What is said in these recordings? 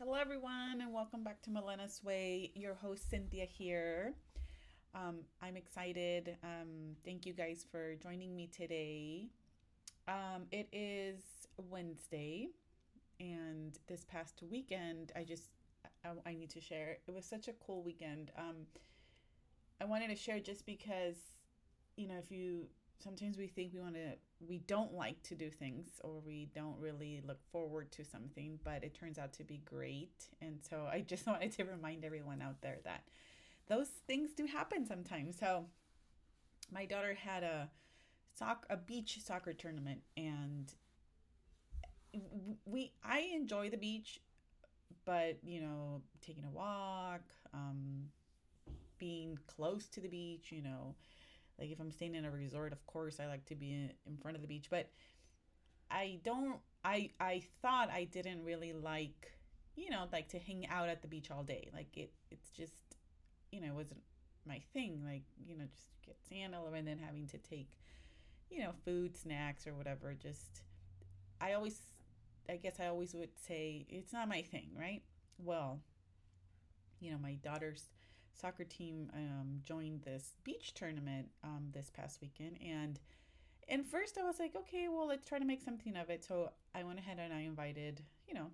Hello, everyone, and welcome back to Milena's Way. Your host, Cynthia, here. Um, I'm excited. Um, thank you guys for joining me today. Um, it is Wednesday, and this past weekend, I just I, I need to share. It was such a cool weekend. Um, I wanted to share just because, you know, if you sometimes we think we want to we don't like to do things or we don't really look forward to something but it turns out to be great. And so i just wanted to remind everyone out there that those things do happen sometimes. So my daughter had a sock a beach soccer tournament and we i enjoy the beach but you know taking a walk um being close to the beach you know like if I'm staying in a resort, of course I like to be in front of the beach, but I don't I I thought I didn't really like, you know, like to hang out at the beach all day. Like it it's just you know, it wasn't my thing. Like, you know, just get sand all over and then having to take, you know, food, snacks or whatever. Just I always I guess I always would say it's not my thing, right? Well, you know, my daughter's soccer team um, joined this beach tournament um, this past weekend and and first I was like, okay, well, let's try to make something of it. So I went ahead and I invited, you know,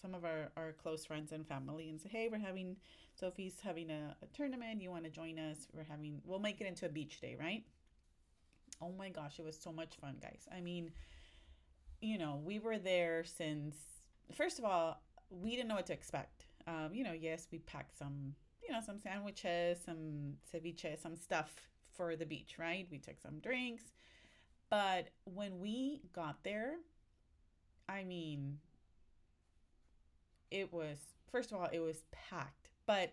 some of our, our close friends and family and said, hey, we're having, Sophie's having a, a tournament. You want to join us? We're having, we'll make it into a beach day, right? Oh my gosh, it was so much fun, guys. I mean, you know, we were there since, first of all, we didn't know what to expect. Um, you know, yes, we packed some you know, some sandwiches, some ceviche, some stuff for the beach, right? We took some drinks. But when we got there, I mean, it was first of all, it was packed. But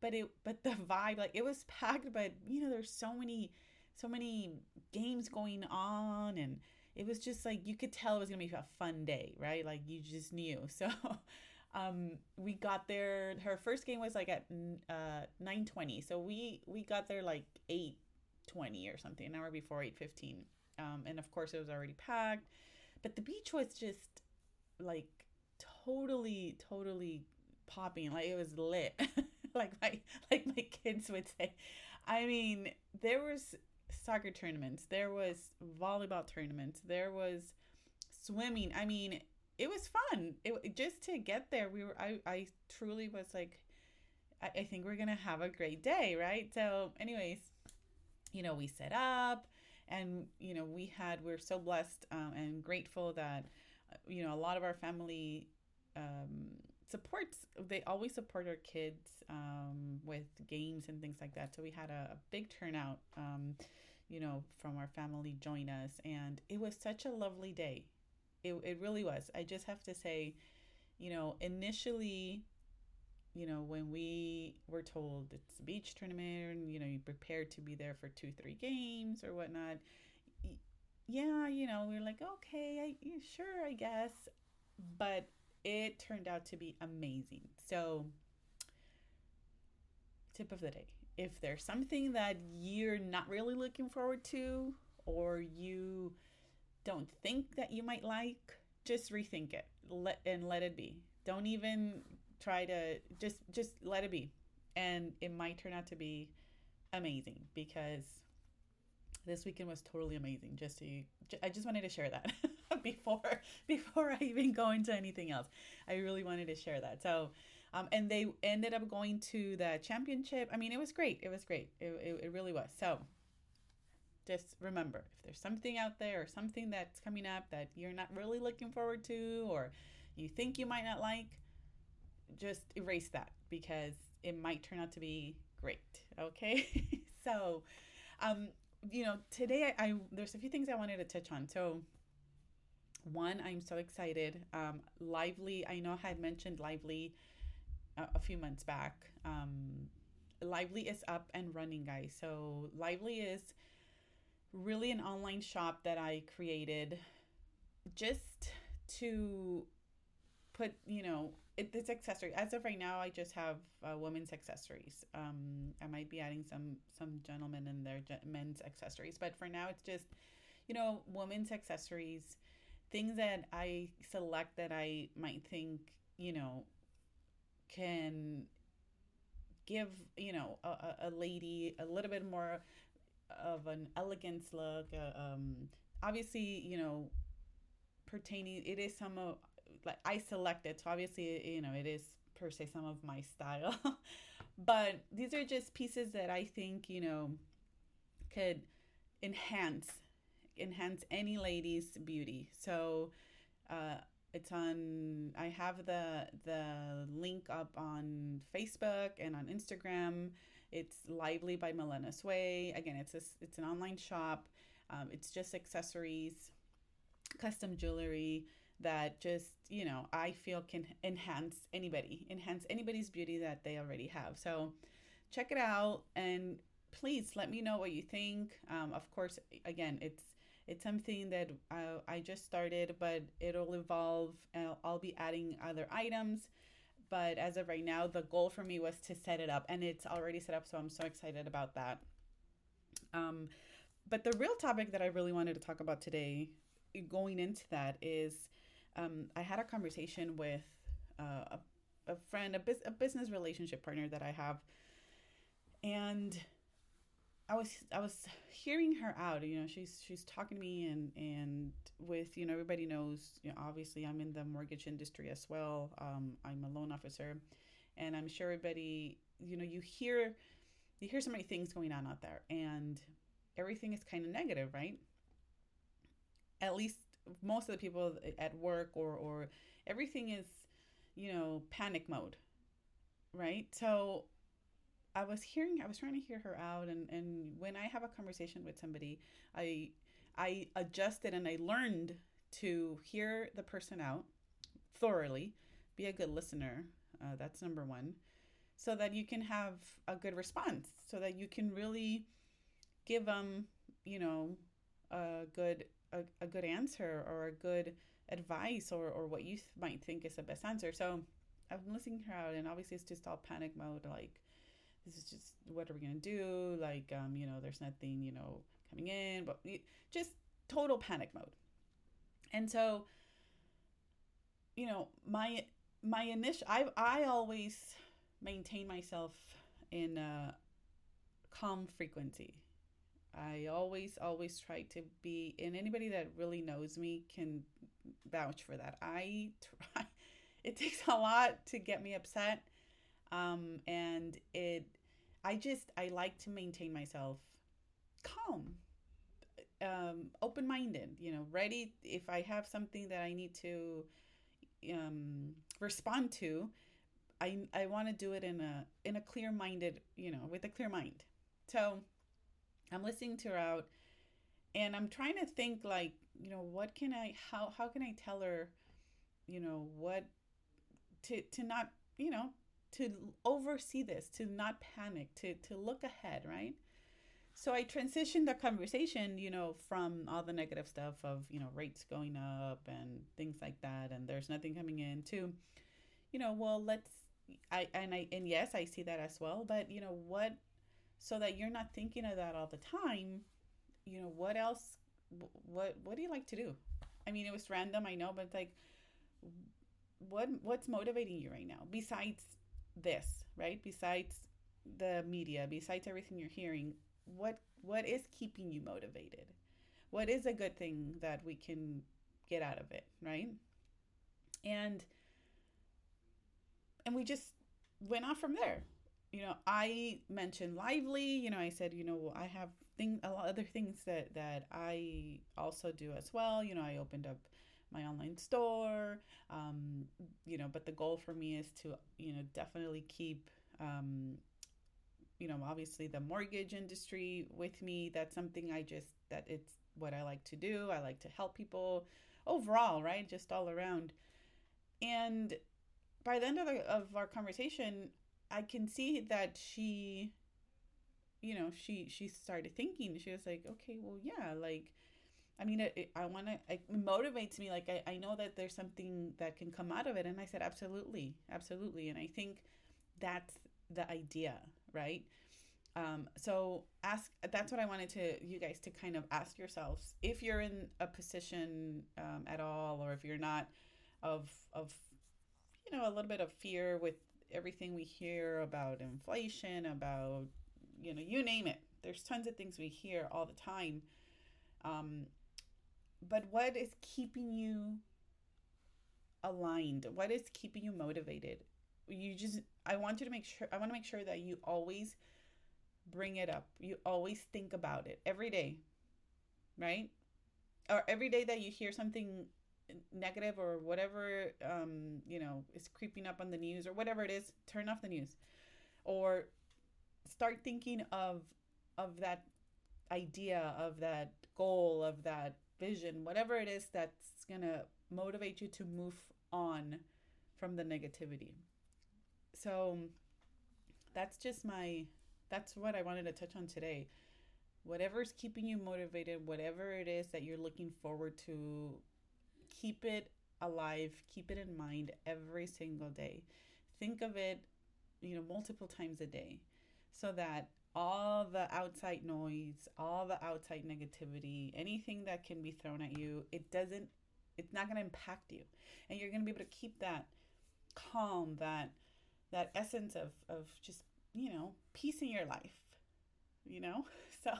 but it but the vibe, like it was packed, but you know, there's so many so many games going on and it was just like you could tell it was gonna be a fun day, right? Like you just knew. So um, we got there. Her first game was like at uh, nine twenty, so we we got there like eight twenty or something, an hour before eight fifteen. Um, and of course, it was already packed, but the beach was just like totally, totally popping. Like it was lit, like my like my kids would say. I mean, there was soccer tournaments, there was volleyball tournaments, there was swimming. I mean, it was fun. It just to get there, we were. I I truly was like, I, I think we're gonna have a great day, right? So, anyways, you know, we set up, and you know, we had. We're so blessed um, and grateful that, you know, a lot of our family um, supports. They always support our kids um, with games and things like that. So we had a, a big turnout. Um, you know, from our family join us, and it was such a lovely day it, it really was. I just have to say, you know, initially, you know, when we were told it's a beach tournament and, you know, you prepared to be there for two, three games or whatnot, yeah, you know, we are like, okay, I, sure, I guess. But it turned out to be amazing. So, tip of the day if there's something that you're not really looking forward to or you don't think that you might like, just rethink it. Let and let it be. Don't even try to just just let it be. And it might turn out to be amazing because this weekend was totally amazing. Just to I just wanted to share that before before I even go into anything else. I really wanted to share that. So, um, and they ended up going to the championship. I mean, it was great. It was great. It, it, it really was. So, just remember if there's something out there or something that's coming up that you're not really looking forward to or you think you might not like, just erase that because it might turn out to be great. Okay. so, um, you know, today I, I, there's a few things I wanted to touch on. So, one, I'm so excited. Um, Lively, I know I had mentioned Lively a, a few months back. Um, Lively is up and running, guys. So, Lively is really an online shop that I created just to put, you know, it, it's accessory. As of right now, I just have uh, women's accessories. Um, I might be adding some some gentlemen in there, men's accessories, but for now, it's just, you know, women's accessories, things that I select that I might think you know, can give, you know, a, a lady a little bit more of an elegance look. Uh, um, obviously, you know, pertaining, it is some of, like, I selected, so obviously, you know, it is per se some of my style. but these are just pieces that I think, you know, could enhance enhance any lady's beauty. So uh, it's on. I have the the link up on Facebook and on Instagram. It's Lively by Milena's Way. Again, it's a, it's an online shop. Um, it's just accessories, custom jewelry that just you know I feel can enhance anybody, enhance anybody's beauty that they already have. So check it out and please let me know what you think. Um, of course, again, it's it's something that I, I just started, but it'll evolve. I'll, I'll be adding other items. But as of right now, the goal for me was to set it up, and it's already set up. So I'm so excited about that. Um, but the real topic that I really wanted to talk about today, going into that, is um, I had a conversation with uh, a, a friend, a, bus- a business relationship partner that I have, and I was I was hearing her out. You know, she's she's talking to me and and with you know everybody knows. You know, obviously I'm in the mortgage industry as well. Um, I'm a loan officer, and I'm sure everybody you know you hear you hear so many things going on out there, and everything is kind of negative, right? At least most of the people at work or or everything is you know panic mode, right? So I was hearing, I was trying to hear her out, and and when I have a conversation with somebody, I I adjusted and I learned to hear the person out thoroughly, be a good listener. Uh, that's number one, so that you can have a good response, so that you can really give them, you know, a good a, a good answer or a good advice or or what you might think is the best answer. So I'm listening her out, and obviously it's just all panic mode, like this is just what are we gonna do? Like, um, you know, there's nothing, you know, coming in, but just total panic mode. And so, you know, my my initial, I I always maintain myself in a calm frequency. I always always try to be, and anybody that really knows me can vouch for that. I try. It takes a lot to get me upset um, and it i just i like to maintain myself calm um, open-minded you know ready if i have something that i need to um, respond to i i want to do it in a in a clear minded you know with a clear mind so i'm listening to her out and i'm trying to think like you know what can i how how can i tell her you know what to to not you know to oversee this, to not panic, to to look ahead, right? So I transitioned the conversation, you know, from all the negative stuff of, you know, rates going up and things like that and there's nothing coming in to, you know, well, let's I and I and yes, I see that as well, but you know, what so that you're not thinking of that all the time, you know, what else what what do you like to do? I mean, it was random, I know, but like what what's motivating you right now besides this, right? Besides the media, besides everything you're hearing, what what is keeping you motivated? What is a good thing that we can get out of it, right? And and we just went off from there. You know, I mentioned lively, you know, I said, you know, I have thing a lot of other things that that I also do as well. You know, I opened up my online store um, you know but the goal for me is to you know definitely keep um, you know obviously the mortgage industry with me that's something i just that it's what i like to do i like to help people overall right just all around and by the end of, the, of our conversation i can see that she you know she she started thinking she was like okay well yeah like I mean, it, it, I want to, it motivates me. Like, I, I know that there's something that can come out of it. And I said, absolutely, absolutely. And I think that's the idea, right? Um, so ask, that's what I wanted to, you guys to kind of ask yourselves if you're in a position um, at all, or if you're not of, of, you know, a little bit of fear with everything we hear about inflation, about, you know, you name it. There's tons of things we hear all the time. Um, but what is keeping you aligned? What is keeping you motivated? You just, I want you to make sure, I want to make sure that you always bring it up. You always think about it every day, right? Or every day that you hear something negative or whatever um, you know is creeping up on the news or whatever it is, turn off the news, or start thinking of of that idea, of that goal, of that vision, whatever it is that's gonna motivate you to move on from the negativity. So that's just my that's what I wanted to touch on today. Whatever's keeping you motivated, whatever it is that you're looking forward to, keep it alive, keep it in mind every single day. Think of it, you know, multiple times a day so that all the outside noise, all the outside negativity, anything that can be thrown at you, it doesn't it's not going to impact you. And you're going to be able to keep that calm, that that essence of of just, you know, peace in your life. You know? So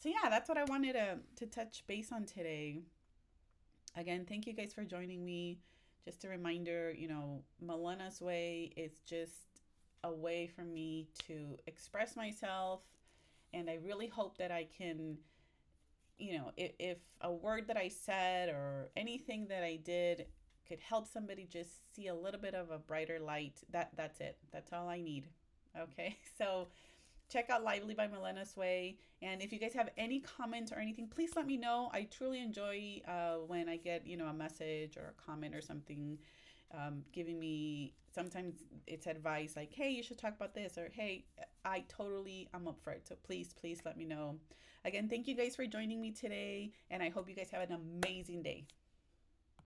so yeah, that's what I wanted to to touch base on today. Again, thank you guys for joining me. Just a reminder, you know, Milena's way is just a way for me to express myself. And I really hope that I can, you know, if, if a word that I said or anything that I did could help somebody just see a little bit of a brighter light, that that's it. That's all I need. Okay. So check out Lively by Milena's Sway. And if you guys have any comments or anything, please let me know. I truly enjoy uh, when I get, you know, a message or a comment or something um, giving me, sometimes it's advice like, hey, you should talk about this, or hey, I totally, I'm up for it. So please, please let me know. Again, thank you guys for joining me today. And I hope you guys have an amazing day.